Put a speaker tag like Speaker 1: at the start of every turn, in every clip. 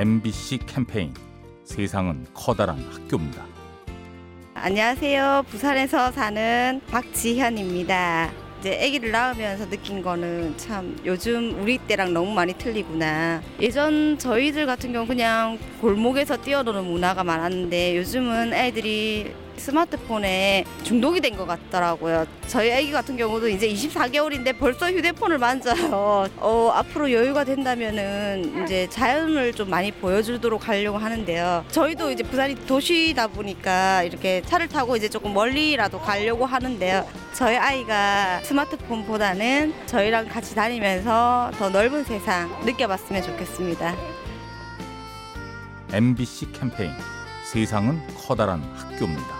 Speaker 1: MBC 캠페인 세상은 커다란 학교입니다.
Speaker 2: 안녕하세요. 부산에서 사는 박지현입니다. 이제 아기를 낳으면서 느낀 거는 참 요즘 우리 때랑 너무 많이 틀리구나. 예전 저희들 같은 경우 그냥 골목에서 뛰어노는 문화가 많았는데 요즘은 애들이 스마트폰에 중독이 된 것 같더라고요. 저희 아기 같은 경우도 이제 24개월인데 벌써 휴대폰을 만져요. 어, 앞으로 여유가 된다면은 이제 자연을 좀 많이 보여주도록 하려고 하는데요. 저희도 이제 부산이 도시다 보니까 이렇게 차를 타고 이제 조금 멀리라도 가려고 하는데요. 저희 아이가 스마트폰보다는 저희랑 같이 다니면서 더 넓은 세상 느껴봤으면 좋겠습니다.
Speaker 1: MBC 캠페인 세상은 커다란 학교입니다.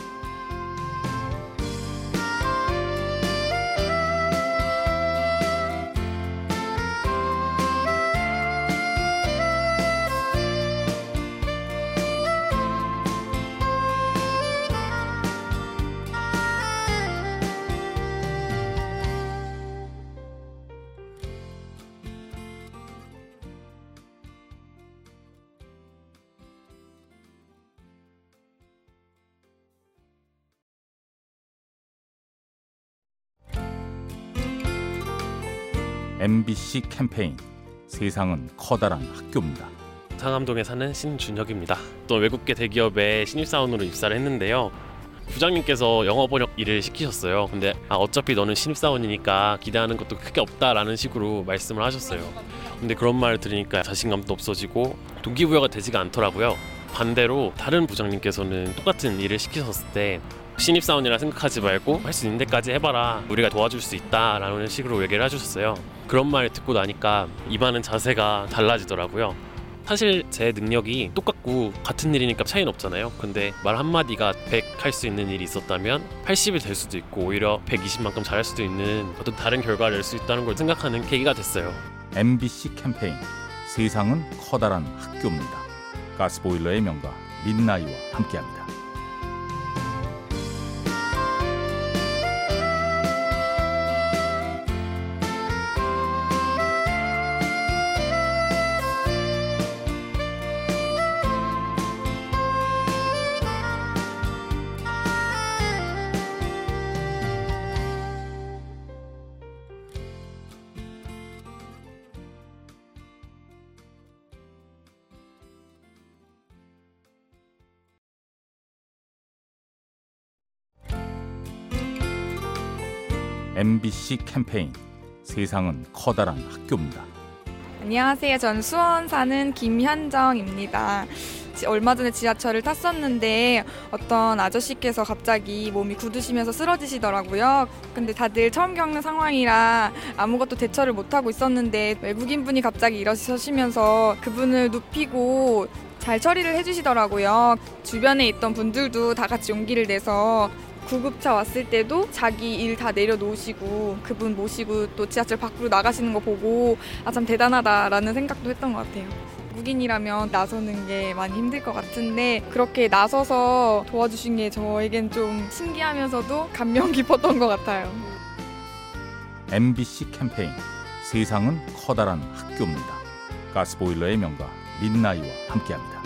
Speaker 1: MBC 캠페인 세상은 커다란 학교입니다.
Speaker 3: 상암동에 사는 신준혁입니다. 또 외국계 대기업에 신입사원으로 입사를 했는데요. 부장님께서 영어 번역 일을 시키셨어요. 근데 아, 어차피 너는 신입사원이니까 기대하는 것도 크게 없다라는 식으로 말씀을 하셨어요. 근데 그런 말을 들으니까 자신감도 없어지고 동기부여가 되지가 않더라고요. 반대로 다른 부장님께서는 똑같은 일을 시키셨을 때 신입사원이라 생각하지 말고 할 수 있는 데까지 해봐라. 우리가 도와줄 수 있다 라는 식으로 얘기를 해주셨어요. 그런 말 듣고 나니까 임하는 자세가 달라지더라고요. 사실 제 능력이 똑같고 같은 일이니까 차이는 없잖아요. 근데 말 한마디가 100 할 수 있는 일이 있었다면 80이 될 수도 있고 오히려 120만큼 잘할 수도 있는 어떤 다른 결과를 낼 수 있다는 걸 생각하는 계기가 됐어요.
Speaker 1: MBC 캠페인. 세상은 커다란 학교입니다. 가스보일러의 명가 민나이와 함께합니다. MBC 캠페인 세상은 커다란 학교입니다.
Speaker 4: 안녕하세요. 전 수원 사는 김현정입니다. 지- 얼마 전에 지하철을 탔었는데 어떤 아저씨께서 갑자기 몸이 굳으시면서 쓰러지시더라고요. 근데 다들 처음 겪는 상황이라 아무것도 대처를 못하고 있었는데 외국인 분이 갑자기 일어서시면서 그분을 눕히고 잘 처리를 해주시더라고요. 주변에 있던 분들도 다 같이 용기를 내서 구급차 왔을 때도 자기 일 다 내려놓으시고 그분 모시고 또 지하철 밖으로 나가시는 거 보고 아 참 대단하다라는 생각도 했던 것 같아요. 국인이라면 나서는 게 많이 힘들 것 같은데 그렇게 나서서 도와주신 게 저에겐 좀 신기하면서도 감명 깊었던 것 같아요.
Speaker 1: MBC 캠페인 세상은 커다란 학교입니다. 가스보일러의 명가 민나이와 함께합니다.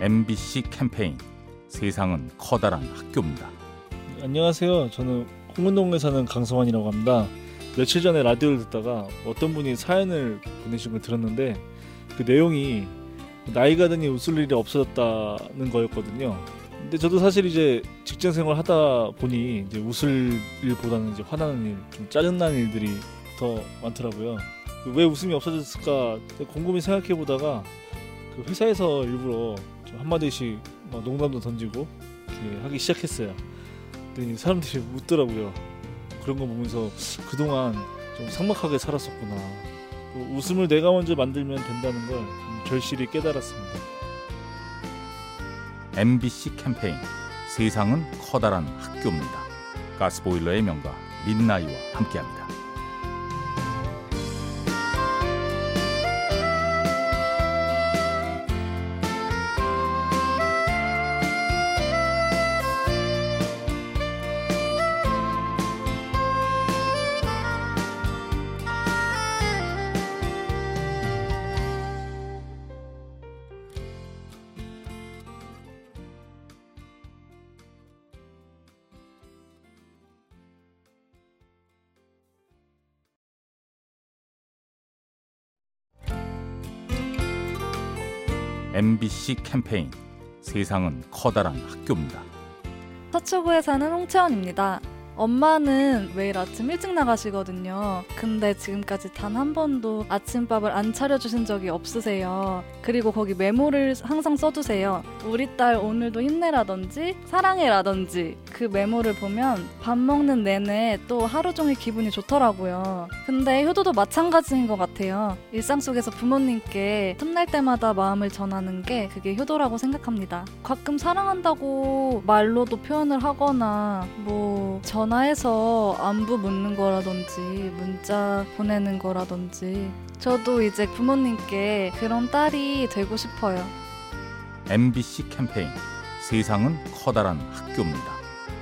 Speaker 1: MBC 캠페인 세상은 커다란 학교입니다.
Speaker 5: 안녕하세요. 저는 홍은동에 사는 강성환이라고 합니다. 며칠 전에 라디오를 듣다가 어떤 분이 사연을 보내신 걸 들었는데 그 내용이 나이가 드니 웃을 일이 없어졌다는 거였거든요. 근데 저도 사실 이제 직장 생활 하다 보니 이제 웃을 일보다는 이제 화나는 일, 좀 짜증나는 일들이 더 많더라고요. 왜 웃음이 없어졌을까 곰곰이 생각해 보다가 그 회사에서 일부러 좀 한 마디씩 막 농담도 던지고 하기 시작했어요. 그랬더니 사람들이 웃더라고요. 그런 거 보면서 그동안 좀 삭막하게 살았었구나. 또 웃음을 내가 먼저 만들면 된다는 걸 절실히 깨달았습니다.
Speaker 1: MBC 캠페인 세상은 커다란 학교입니다. 가스보일러의 명가 민나이와 함께합니다. MBC 캠페인 세상은 커다란 학교입니다.
Speaker 6: 서초구에 사는 홍채원입니다. 엄마는 매일 아침 일찍 나가시거든요. 근데 지금까지 단 한 번도 아침밥을 안 차려주신 적이 없으세요. 그리고 거기 메모를 항상 써두세요. 우리 딸 오늘도 힘내라든지 사랑해라든지 그 메모를 보면 밥 먹는 내내 또 하루 종일 기분이 좋더라고요. 근데 효도도 마찬가지인 것 같아요. 일상 속에서 부모님께 틈날 때마다 마음을 전하는 게 그게 효도라고 생각합니다. 가끔 사랑한다고 말로도 표현을 하거나 뭐 전화해서 안부 묻는 거라든지 문자 보내는 거라든지 저도 이제 부모님께 그런 딸이 되고 싶어요.
Speaker 1: MBC 캠페인 세상은 커다란 학교입니다.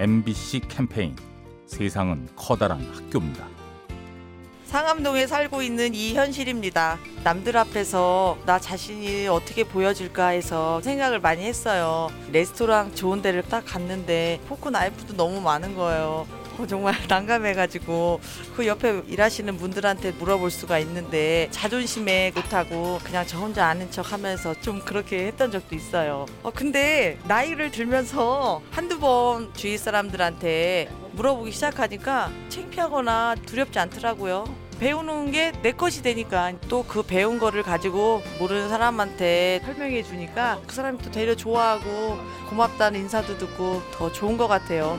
Speaker 1: MBC 캠페인 세상은 커다란 학교입니다.
Speaker 7: 상암동에 살고 있는 이 현실입니다. 남들 앞에서 나 자신이 어떻게 보여줄까 해서 생각을 많이 했어요. 레스토랑 좋은 데를 딱 갔는데 포크 나이프도 너무 많은 거예요. 어, 정말 난감해가지고 그 옆에 일하시는 분들한테 물어볼 수가 있는데 자존심에 못하고 그냥 저 혼자 아는 척 하면서 좀 그렇게 했던 적도 있어요. 어, 근데 나이를 들면서 한두 번 주위 사람들한테 물어보기 시작하니까 창피하거나 두렵지 않더라고요. 배우는 게 내 것이 되니까 또 그 배운 거를 가지고 모르는 사람한테 설명해 주니까 그 사람이 또 되려 좋아하고 고맙다는 인사도 듣고 더 좋은 것 같아요.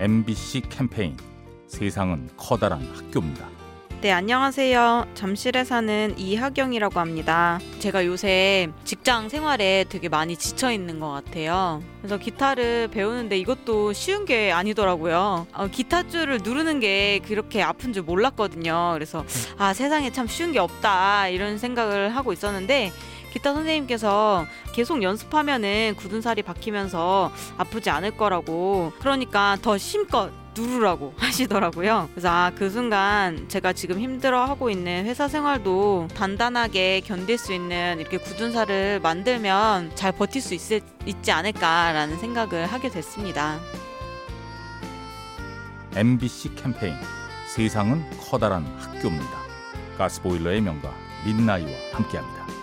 Speaker 1: MBC 캠페인 세상은 커다란 학교입니다.
Speaker 8: 네, 안녕하세요. 잠실에 사는 이하경이라고 합니다. 제가 요새 직장 생활에 되게 많이 지쳐 있는 것 같아요. 그래서 기타를 배우는데 이것도 쉬운 게 아니더라고요. 어, 기타 줄을 누르는 게 그렇게 아픈 줄 몰랐거든요. 그래서 아, 세상에 참 쉬운 게 없다. 이런 생각을 하고 있었는데 기타 선생님께서 계속 연습하면은 굳은 살이 박히면서 아프지 않을 거라고 그러니까 더 힘껏 누르라고 하시더라고요. 그래서 아, 그 순간 제가 지금 힘들어 하고 있는 회사 생활도 단단하게 견딜 수 있는 이렇게 굳은 살을 만들면 잘 버틸 수 있, 있지 않을까라는 생각을 하게 됐습니다.
Speaker 1: MBC 캠페인 세상은 커다란 학교입니다. 가스보일러의 명가 민나이와 함께합니다.